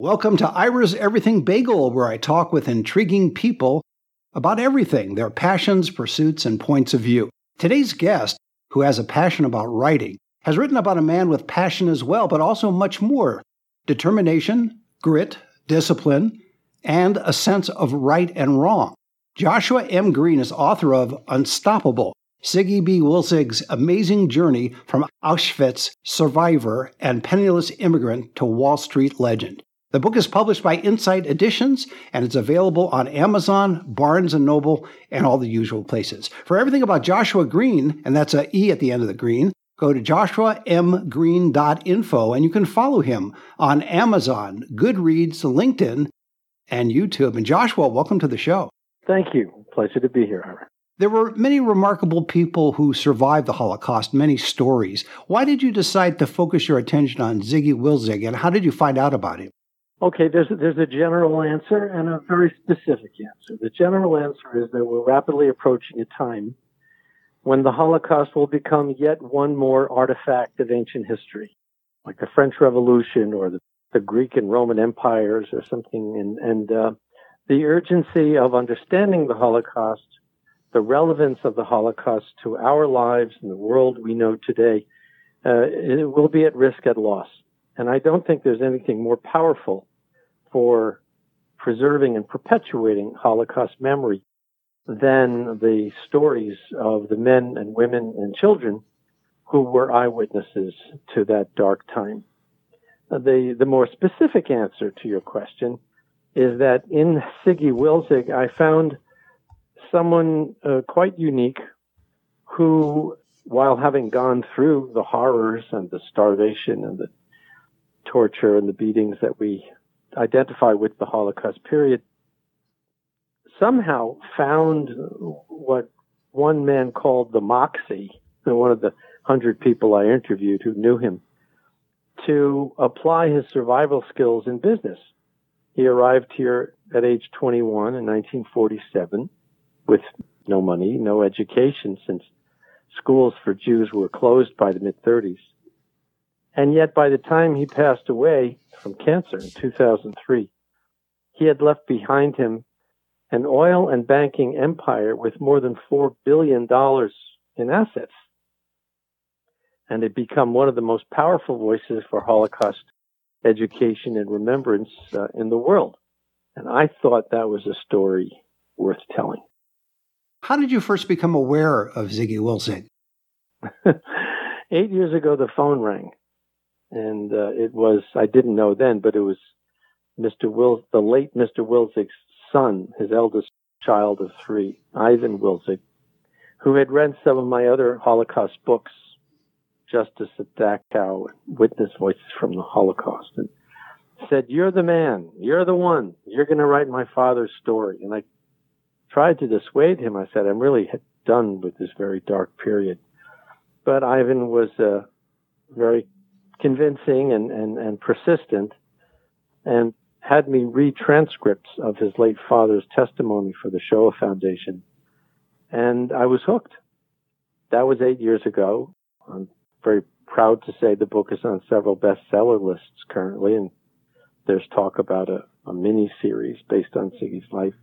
Welcome to Ira's Everything Bagel, where I talk with intriguing people about everything their passions, pursuits, and points of view. Today's guest, who has a passion about writing, has written about a man with passion as well, but also much more determination, grit, discipline, and a sense of right and wrong. Joshua M. Greene is author of Unstoppable Siggi B. Wilzig's amazing journey from Auschwitz survivor and penniless immigrant to Wall Street legend. The book is published by Insight Editions and it's available on Amazon, Barnes and Noble, and all the usual places. For everything about Joshua Greene, and that's a E at the end of the green, go to joshuamgreen.info and you can follow him on Amazon, Goodreads, LinkedIn, and YouTube. And Joshua, welcome to the show. Thank you. Pleasure to be here, There were many remarkable people who survived the Holocaust, many stories. Why did you decide to focus your attention on Ziggy Wilzig and how did you find out about him? Okay, there's a, there's a general answer and a very specific answer. The general answer is that we're rapidly approaching a time when the Holocaust will become yet one more artifact of ancient history, like the French Revolution or the, the Greek and Roman empires or something. And, and uh, the urgency of understanding the Holocaust, the relevance of the Holocaust to our lives and the world we know today, uh, it will be at risk at loss. And I don't think there's anything more powerful for preserving and perpetuating Holocaust memory than the stories of the men and women and children who were eyewitnesses to that dark time. The, the more specific answer to your question is that in Siggi Wilzig, I found someone uh, quite unique who, while having gone through the horrors and the starvation and the torture and the beatings that we identify with the Holocaust period, somehow found what one man called the moxie, one of the hundred people I interviewed who knew him, to apply his survival skills in business. He arrived here at age 21 in 1947 with no money, no education, since schools for Jews were closed by the mid 30s. And yet, by the time he passed away from cancer in 2003, he had left behind him an oil and banking empire with more than $4 billion in assets. And had become one of the most powerful voices for Holocaust education and remembrance uh, in the world. And I thought that was a story worth telling. How did you first become aware of Ziggy Wilzig? Eight years ago, the phone rang and uh, it was I didn't know then, but it was Mr. Will, the late Mr. Wilzig's son, his eldest child of three, Ivan Wilzig, who had read some of my other Holocaust books, Justice at Dachau, Witness Voices from the Holocaust, and said, "You're the man. You're the one. You're going to write my father's story." And I tried to dissuade him. I said, "I'm really done with this very dark period." But Ivan was uh, very convincing and, and, and persistent and had me read transcripts of his late father's testimony for the Shoah Foundation. And I was hooked. That was eight years ago. I'm very proud to say the book is on several bestseller lists currently, and there's talk about a, a mini series based on Siggi's life.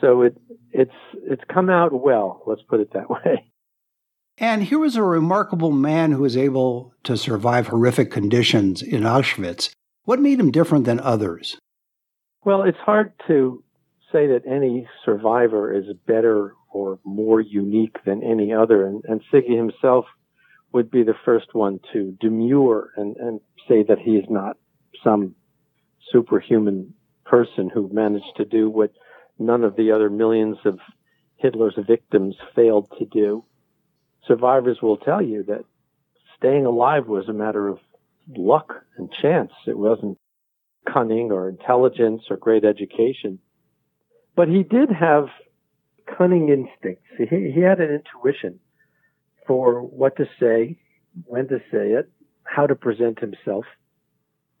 So it it's it's come out well. Let's put it that way. And here was a remarkable man who was able to survive horrific conditions in Auschwitz. What made him different than others? Well, it's hard to say that any survivor is better or more unique than any other. And, and Siggi himself would be the first one to demur and, and say that he is not some superhuman person who managed to do what none of the other millions of Hitler's victims failed to do survivors will tell you that staying alive was a matter of luck and chance. It wasn't cunning or intelligence or great education. But he did have cunning instincts. He, he had an intuition for what to say, when to say it, how to present himself.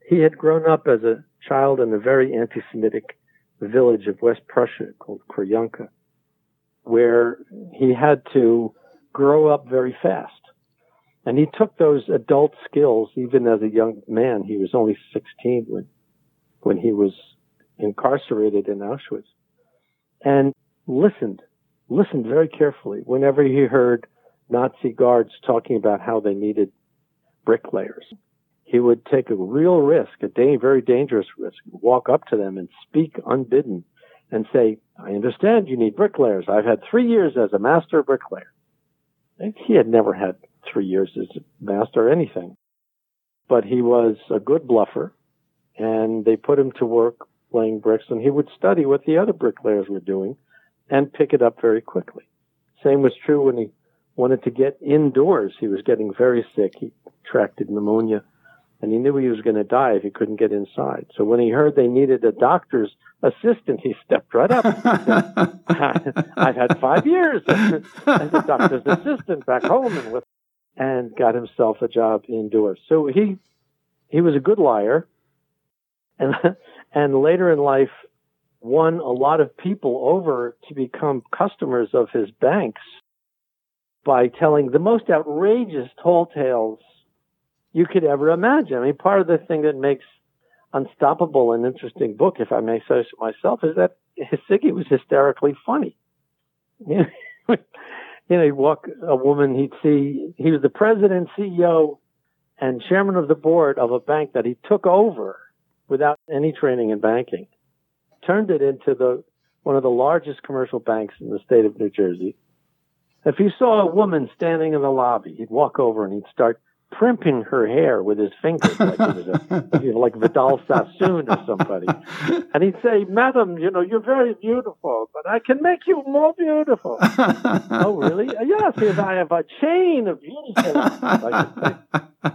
He had grown up as a child in a very anti-Semitic village of West Prussia called Krojanke, where he had to grow up very fast. And he took those adult skills even as a young man. He was only 16 when when he was incarcerated in Auschwitz, and listened, listened very carefully whenever he heard Nazi guards talking about how they needed bricklayers. He would take a real risk, a very dangerous risk, walk up to them and speak unbidden and say, I understand you need bricklayers. I've had three years as a master bricklayer. He had never had three years as a master or anything, but he was a good bluffer and they put him to work laying bricks and he would study what the other bricklayers were doing and pick it up very quickly. Same was true when he wanted to get indoors. He was getting very sick. He contracted pneumonia and he knew he was going to die if he couldn't get inside. So when he heard they needed a doctor's assistant, he stepped right up. Said, I've had five years as a doctor's assistant back home and with, and got himself a job indoors. So he, he was a good liar. And, and later in life, won a lot of people over to become customers of his banks by telling the most outrageous tall tales you could ever imagine. I mean, part of the thing that makes Unstoppable an interesting book, if I may say so myself, is that Siggi was hysterically funny. you know, he'd walk a woman, he'd see, he was the president, CEO, and chairman of the board of a bank that he took over without any training in banking turned it into the one of the largest commercial banks in the state of New Jersey. If he saw a woman standing in the lobby, he'd walk over and he'd start primping her hair with his fingers, like it was a, you know, like Vidal Sassoon or somebody. And he'd say, "Madam, you know, you're very beautiful, but I can make you more beautiful." oh, really? Yes, if I have a chain of beauty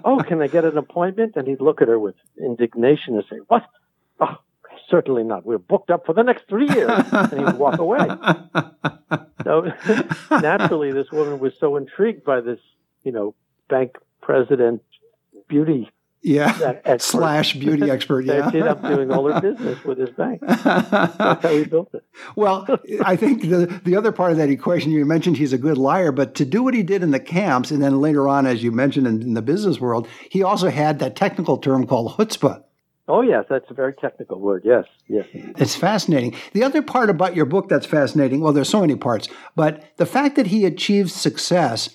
"Oh, can I get an appointment?" And he'd look at her with indignation and say, "What? Oh, certainly not. We're booked up for the next three years. and he would walk away. So naturally, this woman was so intrigued by this, you know, bank president beauty. Yeah. Slash beauty expert yeah ended up doing all her business with his bank. That's how he built it. Well i think the the other part of that equation you mentioned he's a good liar but to do what he did in the camps and then later on as you mentioned in, in the business world he also had that technical term called chutzpah. Oh, yes, that's a very technical word. Yes, yes. It's fascinating. The other part about your book that's fascinating, well, there's so many parts, but the fact that he achieved success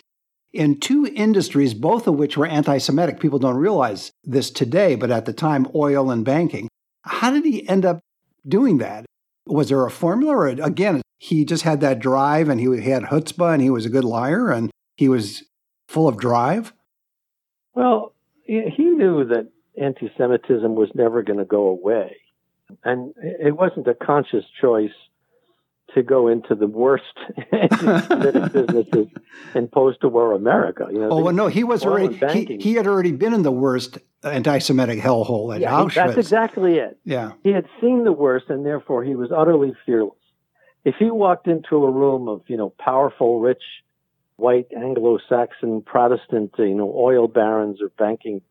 in two industries, both of which were anti Semitic. People don't realize this today, but at the time, oil and banking. How did he end up doing that? Was there a formula, or again, he just had that drive and he had chutzpah and he was a good liar and he was full of drive? Well, he knew that anti Semitism was never going to go away. And it wasn't a conscious choice to go into the worst anti-Semitic businesses in post-war America. You know, oh well, no, he was already he, he, had already been in the worst anti-Semitic hellhole at yeah, Auschwitz. That's exactly it. Yeah, he had seen the worst, and therefore he was utterly fearless. If he walked into a room of you know powerful, rich, white Anglo-Saxon Protestant, you know, oil barons or banking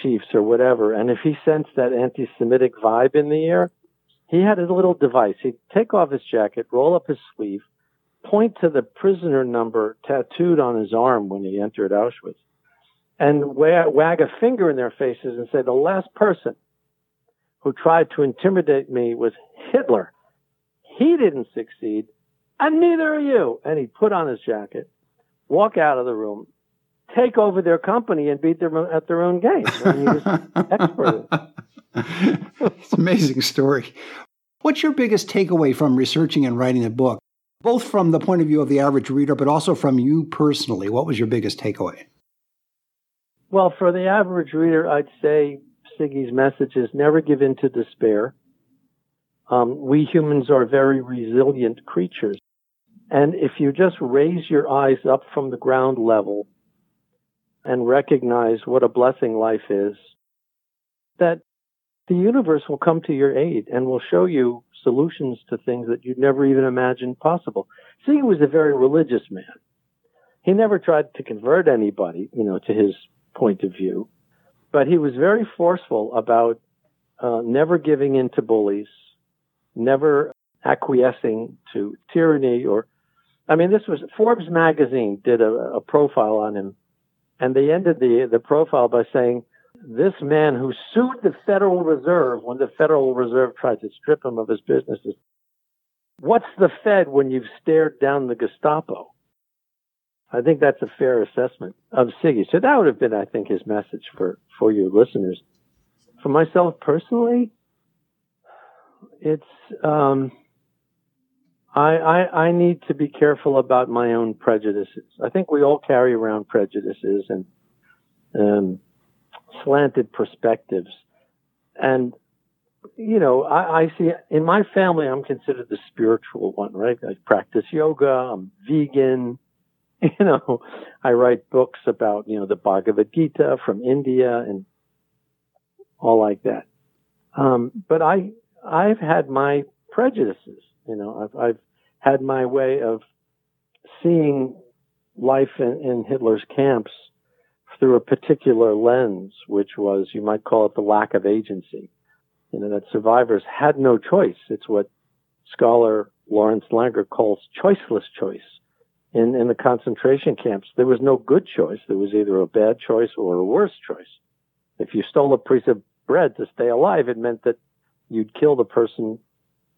chiefs or whatever. And if he sensed that anti-Semitic vibe in the air, he had a little device. He'd take off his jacket, roll up his sleeve, point to the prisoner number tattooed on his arm when he entered Auschwitz, and wag a finger in their faces and say, the last person who tried to intimidate me was Hitler. He didn't succeed, and neither are you. And he'd put on his jacket, walk out of the room, take over their company and beat them at their own game. I mean, he was expert. It's amazing story. What's your biggest takeaway from researching and writing a book, both from the point of view of the average reader, but also from you personally? What was your biggest takeaway? Well, for the average reader, I'd say Siggi's message is never give in to despair. Um, we humans are very resilient creatures. And if you just raise your eyes up from the ground level and recognize what a blessing life is, that the universe will come to your aid and will show you solutions to things that you'd never even imagined possible. See, he was a very religious man. He never tried to convert anybody, you know, to his point of view, but he was very forceful about uh, never giving in to bullies, never acquiescing to tyranny or I mean, this was Forbes magazine did a, a profile on him and they ended the the profile by saying this man who sued the Federal Reserve when the Federal Reserve tried to strip him of his businesses. What's the Fed when you've stared down the Gestapo? I think that's a fair assessment of Siggi. So that would have been, I think, his message for, for your listeners. For myself personally, it's, um, I, I, I need to be careful about my own prejudices. I think we all carry around prejudices and, um, slanted perspectives. And, you know, I, I see in my family, I'm considered the spiritual one, right? I practice yoga. I'm vegan. You know, I write books about, you know, the Bhagavad Gita from India and all like that. Um, but I, I've had my prejudices. You know, I've, I've had my way of seeing life in, in Hitler's camps through a particular lens, which was, you might call it the lack of agency. You know, that survivors had no choice. It's what scholar Lawrence Langer calls choiceless choice. In, in the concentration camps, there was no good choice. There was either a bad choice or a worse choice. If you stole a piece of bread to stay alive, it meant that you'd kill the person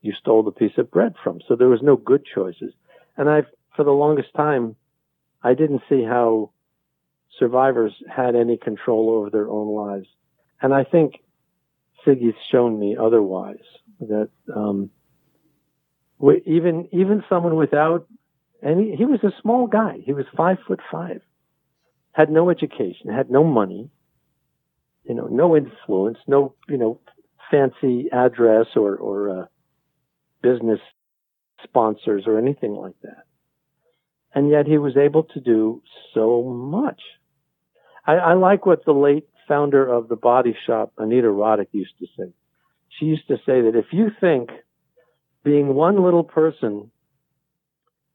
you stole the piece of bread from. So there was no good choices. And I, for the longest time, I didn't see how survivors had any control over their own lives. And I think Siggi's shown me otherwise. That um, even even someone without any, he was a small guy. He was five foot five, had no education, had no money, you know, no influence, no you know fancy address or or uh, business sponsors or anything like that. And yet he was able to do so much. I, I like what the late founder of the body shop, Anita Roddick, used to say. She used to say that if you think being one little person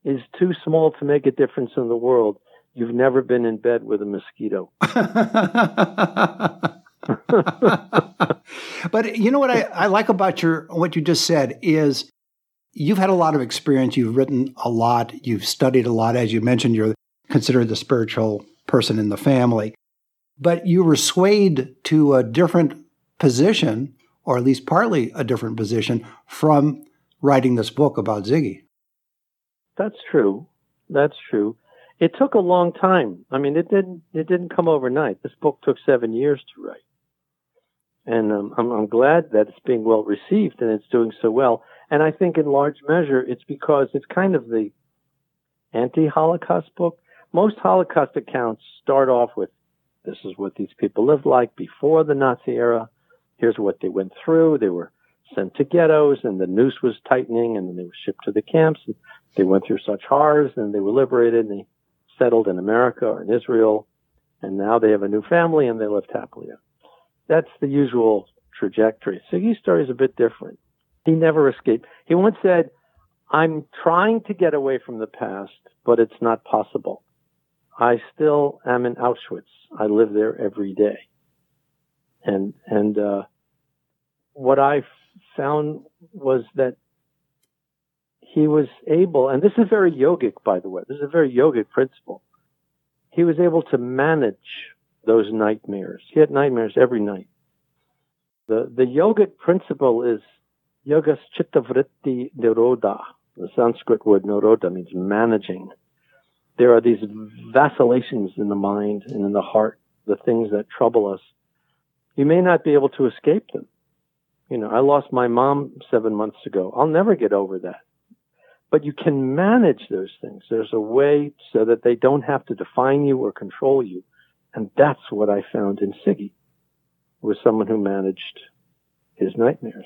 is too small to make a difference in the world, you've never been in bed with a mosquito. but you know what I, I like about your what you just said is you've had a lot of experience. You've written a lot. You've studied a lot. As you mentioned, you're considered the spiritual person in the family. But you were swayed to a different position, or at least partly a different position, from writing this book about Ziggy. That's true. That's true. It took a long time. I mean, it didn't. It didn't come overnight. This book took seven years to write, and um, I'm, I'm glad that it's being well received and it's doing so well. And I think in large measure, it's because it's kind of the anti-Holocaust book. Most Holocaust accounts start off with, this is what these people lived like before the Nazi era. Here's what they went through. They were sent to ghettos and the noose was tightening and then they were shipped to the camps. And they went through such horrors and they were liberated and they settled in America or in Israel. And now they have a new family and they lived happily. That's the usual trajectory. Siggi's story is a bit different. He never escaped. He once said, I'm trying to get away from the past, but it's not possible. I still am in Auschwitz. I live there every day. And, and, uh, what I found was that he was able, and this is very yogic, by the way. This is a very yogic principle. He was able to manage those nightmares. He had nightmares every night. The, the yogic principle is Yogas Chittavritti Nirodha. The Sanskrit word Nirodha means managing. There are these vacillations in the mind and in the heart, the things that trouble us. You may not be able to escape them. You know, I lost my mom seven months ago. I'll never get over that. But you can manage those things. There's a way so that they don't have to define you or control you. And that's what I found in Siggi, was someone who managed his nightmares.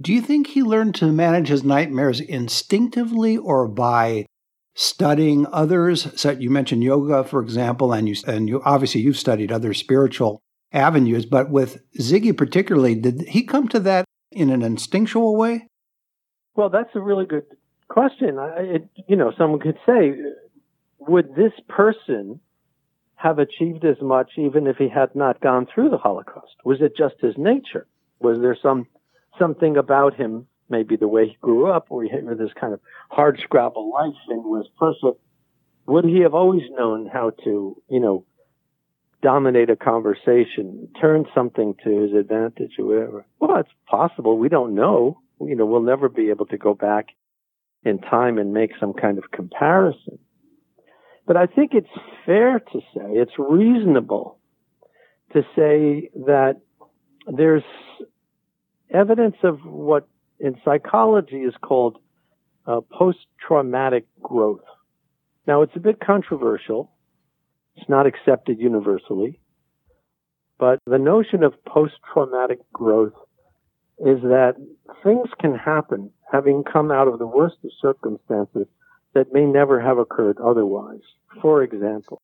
Do you think he learned to manage his nightmares instinctively or by studying others? So you mentioned yoga, for example, and you and you obviously you've studied other spiritual avenues, but with Ziggy particularly, did he come to that in an instinctual way? Well, that's a really good question. I, it, you know, someone could say, would this person have achieved as much even if he had not gone through the Holocaust? Was it just his nature? Was there some something about him, maybe the way he grew up, or he had this kind of hard scrabble life and was perfect. Would he have always known how to, you know, dominate a conversation, turn something to his advantage or whatever. Well, it's possible. We don't know. You know, we'll never be able to go back in time and make some kind of comparison. But I think it's fair to say, it's reasonable to say that there's evidence of what in psychology is called uh, post-traumatic growth. Now, it's a bit controversial. It's not accepted universally. But the notion of post-traumatic growth is that things can happen having come out of the worst of circumstances that may never have occurred otherwise. For example,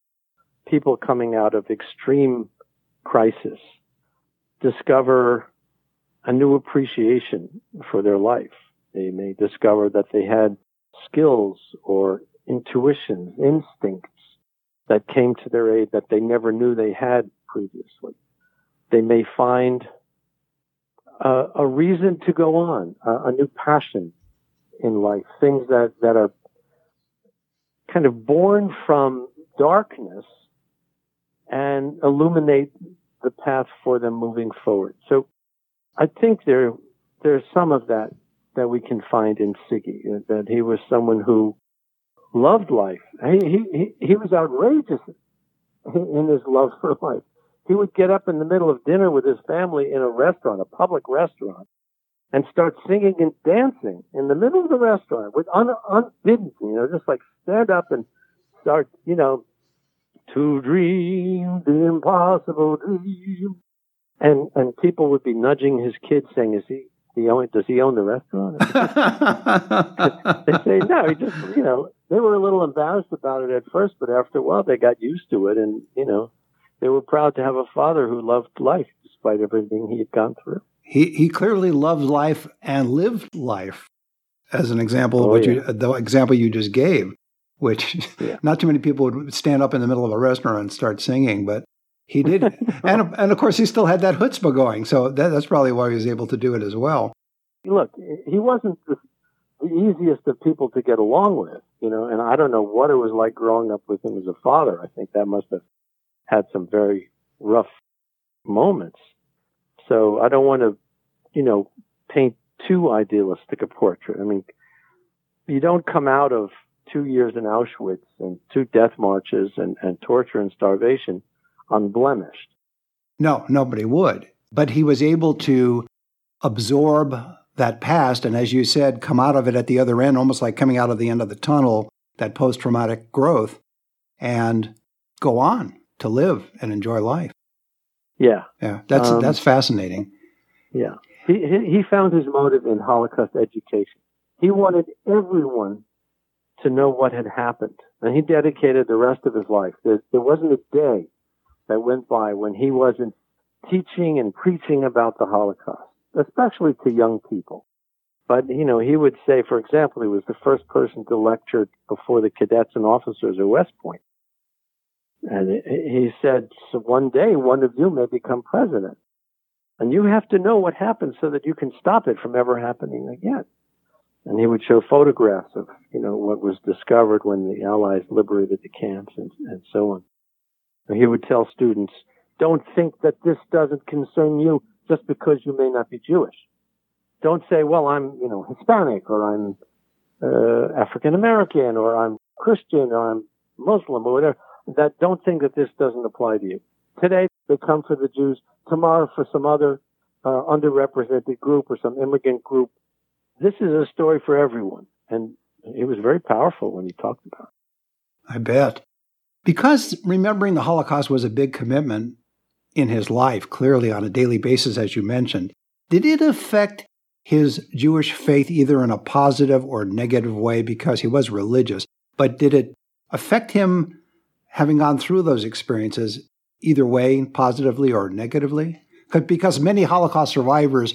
people coming out of extreme crisis discover a new appreciation for their life. They may discover that they had skills or intuitions, instincts that came to their aid that they never knew they had previously. They may find uh, a reason to go on, a, a new passion in life, things that, that are kind of born from darkness and illuminate the path for them moving forward. So I think there there's some of that that we can find in Siggi, uh, that he was someone who loved life. He, he, he was outrageous in his love for life. He would get up in the middle of dinner with his family in a restaurant, a public restaurant, and start singing and dancing in the middle of the restaurant with un, unbidden, you know, just like stand up and start, you know, to dream the impossible dream. And, and people would be nudging his kids saying, is he, he own, does he own the restaurant? they say, no, he just, you know, they were a little embarrassed about it at first, but after a while they got used to it and, you know, they were proud to have a father who loved life despite everything he had gone through. He, he clearly loved life and lived life as an example oh, of what yeah. you, the example you just gave, which yeah. not too many people would stand up in the middle of a restaurant and start singing, but he did. and, and of course, he still had that chutzpah going. So that, that's probably why he was able to do it as well. Look, he wasn't the, the easiest of people to get along with, you know, and I don't know what it was like growing up with him as a father. I think that must have had some very rough moments. So I don't want to, you know, paint too idealistic a portrait. I mean, you don't come out of two years in Auschwitz and two death marches and, and torture and starvation unblemished. No, nobody would. But he was able to absorb that past and, as you said, come out of it at the other end, almost like coming out of the end of the tunnel, that post traumatic growth, and go on to live and enjoy life. Yeah. Yeah. That's, um, that's fascinating. Yeah. He, he found his motive in Holocaust education. He wanted everyone to know what had happened. And he dedicated the rest of his life. There, there wasn't a day that went by when he wasn't teaching and preaching about the Holocaust, especially to young people. But, you know, he would say, for example, he was the first person to lecture before the cadets and officers at West Point. And he said, so one day one of you may become president. And you have to know what happened so that you can stop it from ever happening again. And he would show photographs of, you know, what was discovered when the Allies liberated the camps and, and so on. He would tell students, don't think that this doesn't concern you just because you may not be Jewish. Don't say, well, I'm, you know, Hispanic or I'm uh, African American or I'm Christian or I'm Muslim or whatever. That don't think that this doesn't apply to you. Today they come for the Jews. Tomorrow for some other uh, underrepresented group or some immigrant group. This is a story for everyone, and it was very powerful when he talked about it. I bet. Because remembering the Holocaust was a big commitment in his life, clearly on a daily basis, as you mentioned, did it affect his Jewish faith either in a positive or negative way because he was religious? But did it affect him having gone through those experiences either way, positively or negatively? Because many Holocaust survivors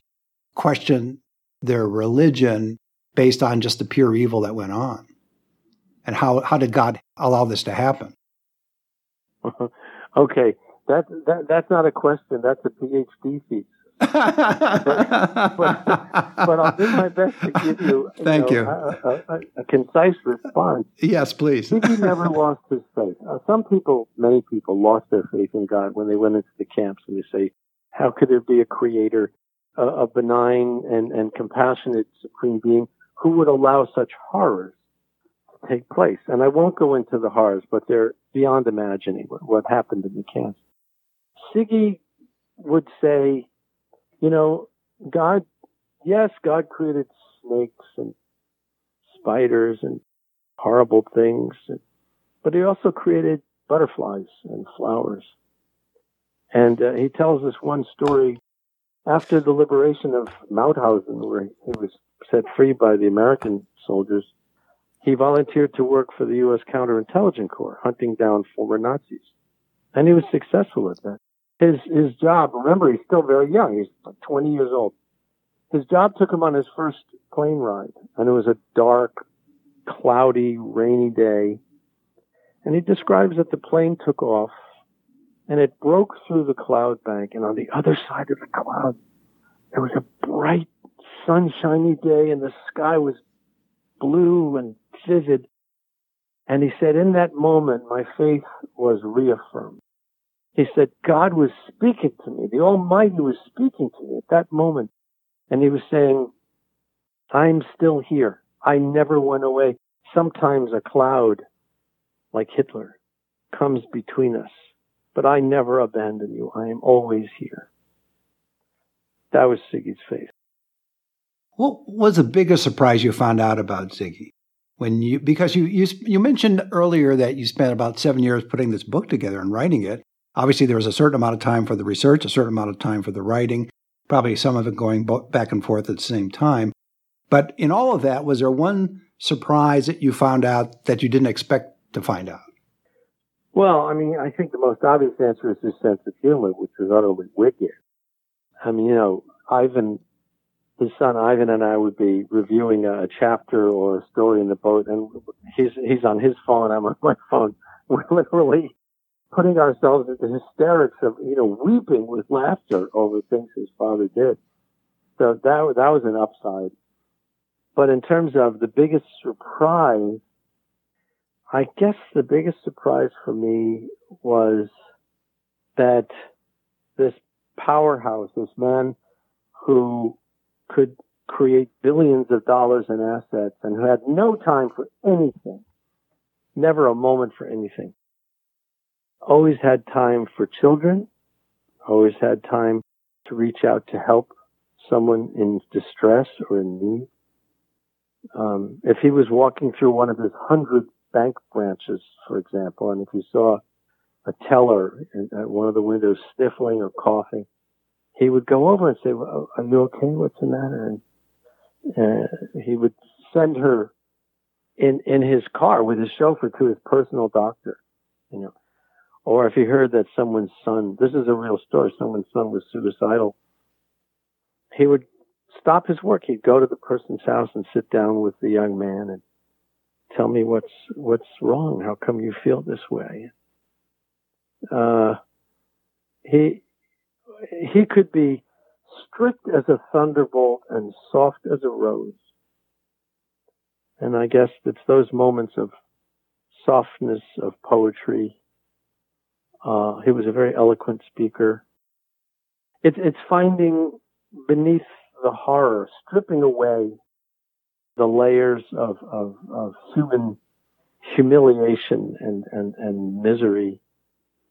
question their religion based on just the pure evil that went on. And how, how did God allow this to happen? okay, that, that that's not a question. That's a PhD thesis. but, but, I'll do my best to give you, you Thank know, you. A, a, a, concise response. Yes, please. he never lost his faith. Uh, some people, many people, lost their faith in God when they went into the camps and they say, "How could there be a creator, a, a benign and, and compassionate supreme being who would allow such horrors take place?" And I won't go into the horrors, but they're beyond imagining what, what happened in the camps. Siggi would say, you know, God, yes, God created snakes and spiders and horrible things, but he also created butterflies and flowers. And uh, he tells us one story after the liberation of Mauthausen, where he was set free by the American soldiers. He volunteered to work for the U.S. Counterintelligence Corps, hunting down former Nazis. And he was successful at that his his job. Remember, he's still very young. He's like 20 years old. His job took him on his first plane ride, and it was a dark, cloudy, rainy day. And he describes that the plane took off, and it broke through the cloud bank, and on the other side of the cloud, there was a bright, sunshiny day, and the sky was blue and vivid. And he said, in that moment, my faith was reaffirmed. He said, God was speaking to me. The Almighty was speaking to me at that moment. And he was saying, I'm still here. I never went away. Sometimes a cloud, like Hitler, comes between us, but I never abandon you. I am always here. That was Siggi's faith. What was the biggest surprise you found out about Ziggy? When you because you, you you mentioned earlier that you spent about seven years putting this book together and writing it, Obviously, there was a certain amount of time for the research, a certain amount of time for the writing, probably some of it going back and forth at the same time. But in all of that, was there one surprise that you found out that you didn't expect to find out? Well, I mean, I think the most obvious answer is his sense of humor, which was utterly wicked. I mean, you know, Ivan, his son Ivan and I would be reviewing a chapter or a story in the boat, and he's he's on his phone, I'm on my phone. We're literally putting ourselves into hysterics of, you know, weeping with laughter over things his father did. So that, that was an upside. But in terms of the biggest surprise, I guess the biggest surprise for me was that this powerhouse, this man who could create billions of dollars in assets and who had no time for anything, never a moment for anything, always had time for children, always had time to reach out to help someone in distress or in need. Um, if he was walking through one of his hundred bank branches, for example, and if he saw a teller at one of the windows sniffling or coughing, he would go over and say, well, "Are you okay? What's the matter?" And uh, he would send her in in his car with his chauffeur to his personal doctor. You know, or if he heard that someone's son, this is a real story, someone's son was suicidal, he would stop his work. He'd go to the person's house and sit down with the young man and tell me what's what's wrong. How come you feel this way? Uh, he he could be strict as a thunderbolt and soft as a rose. And I guess it's those moments of softness of poetry uh, he was a very eloquent speaker. It's it's finding beneath the horror, stripping away the layers of, of, of human humiliation and, and, and misery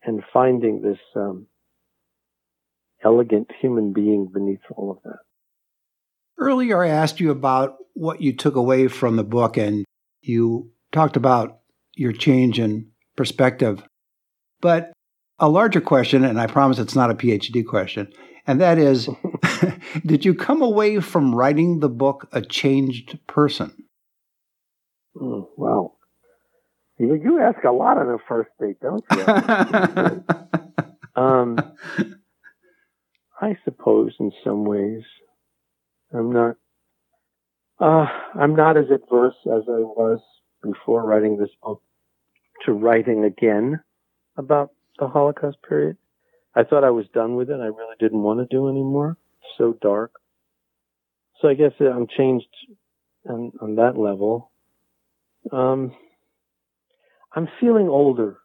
and finding this um, elegant human being beneath all of that. Earlier, I asked you about what you took away from the book, and you talked about your change in perspective. But a larger question, and I promise it's not a PhD question, and that is Did you come away from writing the book a changed person? Mm, well, you, you ask a lot on a first date, don't you? um, I suppose in some ways. I'm not. Uh, I'm not as adverse as I was before writing this book to writing again about the Holocaust period. I thought I was done with it. I really didn't want to do anymore. so dark. So I guess I'm changed on, on that level. Um, I'm feeling older.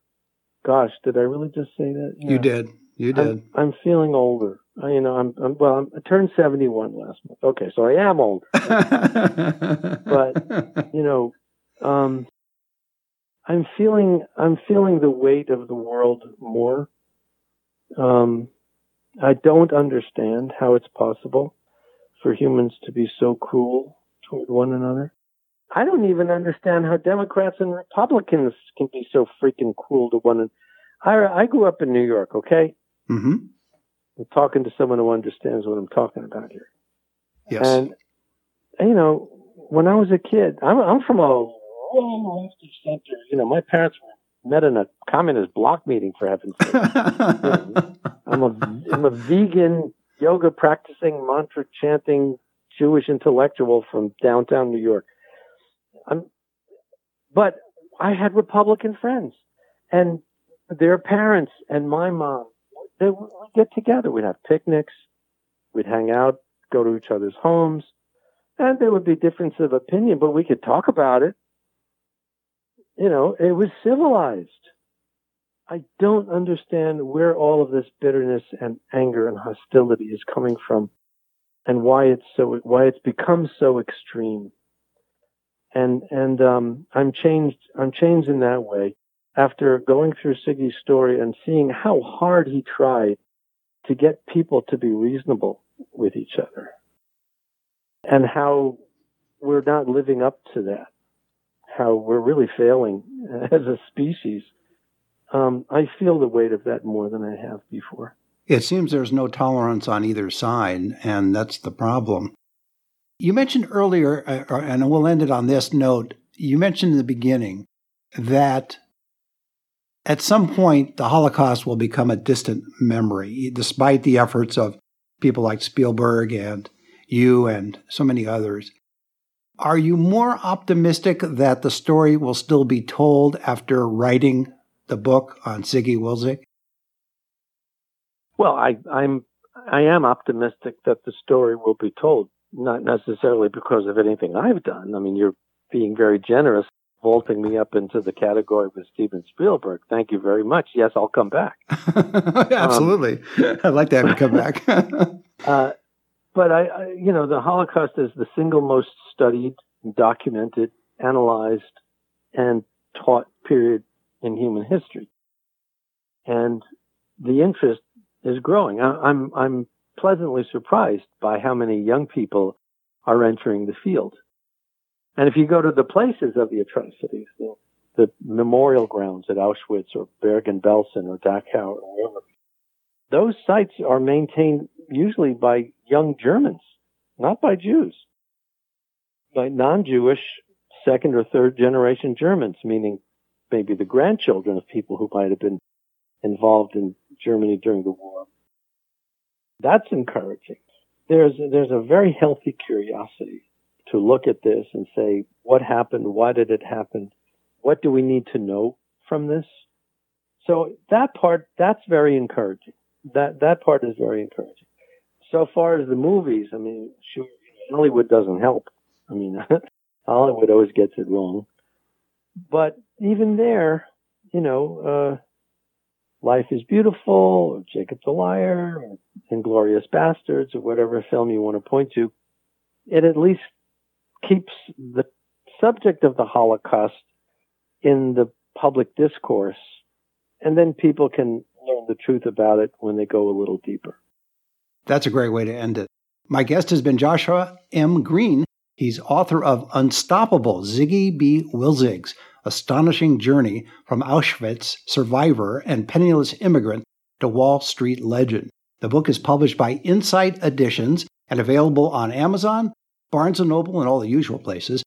Gosh, did I really just say that? Yeah. You did. You did. I'm, I'm feeling older. You know, I'm, I'm well. I'm, I turned 71 last month. Okay, so I am old. but you know, um, I'm feeling I'm feeling the weight of the world more. Um, I don't understand how it's possible for humans to be so cruel toward one another. I don't even understand how Democrats and Republicans can be so freaking cruel to one another. I, I grew up in New York, okay? Mm-hmm. I'm talking to someone who understands what I'm talking about here. Yes. And, you know, when I was a kid, I'm, I'm from a long lefty center. You know, my parents met in a communist block meeting, for heaven's sake. I'm a, I'm a vegan, yoga practicing, mantra chanting Jewish intellectual from downtown New York. I'm, but I had Republican friends and their parents and my mom. Would get together. We'd have picnics. We'd hang out, go to each other's homes, and there would be difference of opinion, but we could talk about it. You know, it was civilized. I don't understand where all of this bitterness and anger and hostility is coming from and why it's so why it's become so extreme and and um, I'm changed. I'm changed in that way after going through Siggi's story and seeing how hard he tried to get people to be reasonable with each other, and how we're not living up to that. How we're really failing as a species. Um, I feel the weight of that more than I have before. It seems there's no tolerance on either side, and that's the problem. You mentioned earlier, uh, and we'll end it on this note. You mentioned in the beginning that at some point the Holocaust will become a distant memory, despite the efforts of people like Spielberg and you and so many others. Are you more optimistic that the story will still be told after writing the book on Siggi Wilzig? Well, I, I'm I am optimistic that the story will be told not necessarily because of anything I've done. I mean, you're being very generous, vaulting me up into the category with Steven Spielberg. Thank you very much. Yes, I'll come back. Absolutely. Um, I'd like to have you come back. uh, but I, I, you know, the Holocaust is the single most studied, documented, analyzed, and taught period in human history. And the interest is growing. I, I'm, I'm pleasantly surprised by how many young people are entering the field. And if you go to the places of the atrocities, the, the memorial grounds at Auschwitz or Bergen-Belsen or Dachau or wherever, those sites are maintained usually by young Germans, not by Jews, by non-Jewish second or third generation Germans, meaning maybe the grandchildren of people who might have been involved in Germany during the war. That's encouraging. There's, there's a very healthy curiosity to look at this and say, what happened? Why did it happen? What do we need to know from this? So that part, that's very encouraging. That, that part is very encouraging. So far as the movies, I mean, sure, Hollywood doesn't help. I mean, Hollywood always gets it wrong. But even there, you know, uh, Life is Beautiful, or Jacob the Liar, or Inglourious Basterds, or whatever film you want to point to, it at least keeps the subject of the Holocaust in the public discourse, and then people can learn the truth about it when they go a little deeper. That's a great way to end it. My guest has been Joshua M. Greene. He's author of Unstoppable Ziggy B. Wilzig's astonishing journey from Auschwitz survivor and penniless immigrant to Wall Street legend. The book is published by Insight Editions and available on Amazon, Barnes & Noble, and all the usual places.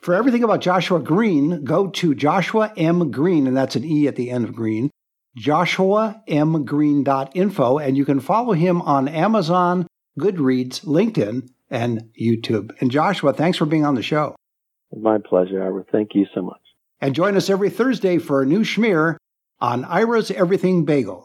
For everything about Joshua Greene, go to Joshua M. Greene, and that's an E at the end of Green, joshuamgreen.info, and you can follow him on Amazon, Goodreads, LinkedIn, and YouTube. And Joshua, thanks for being on the show. My pleasure, Ira. Thank you so much. And join us every Thursday for a new schmear on Ira's Everything Bagel.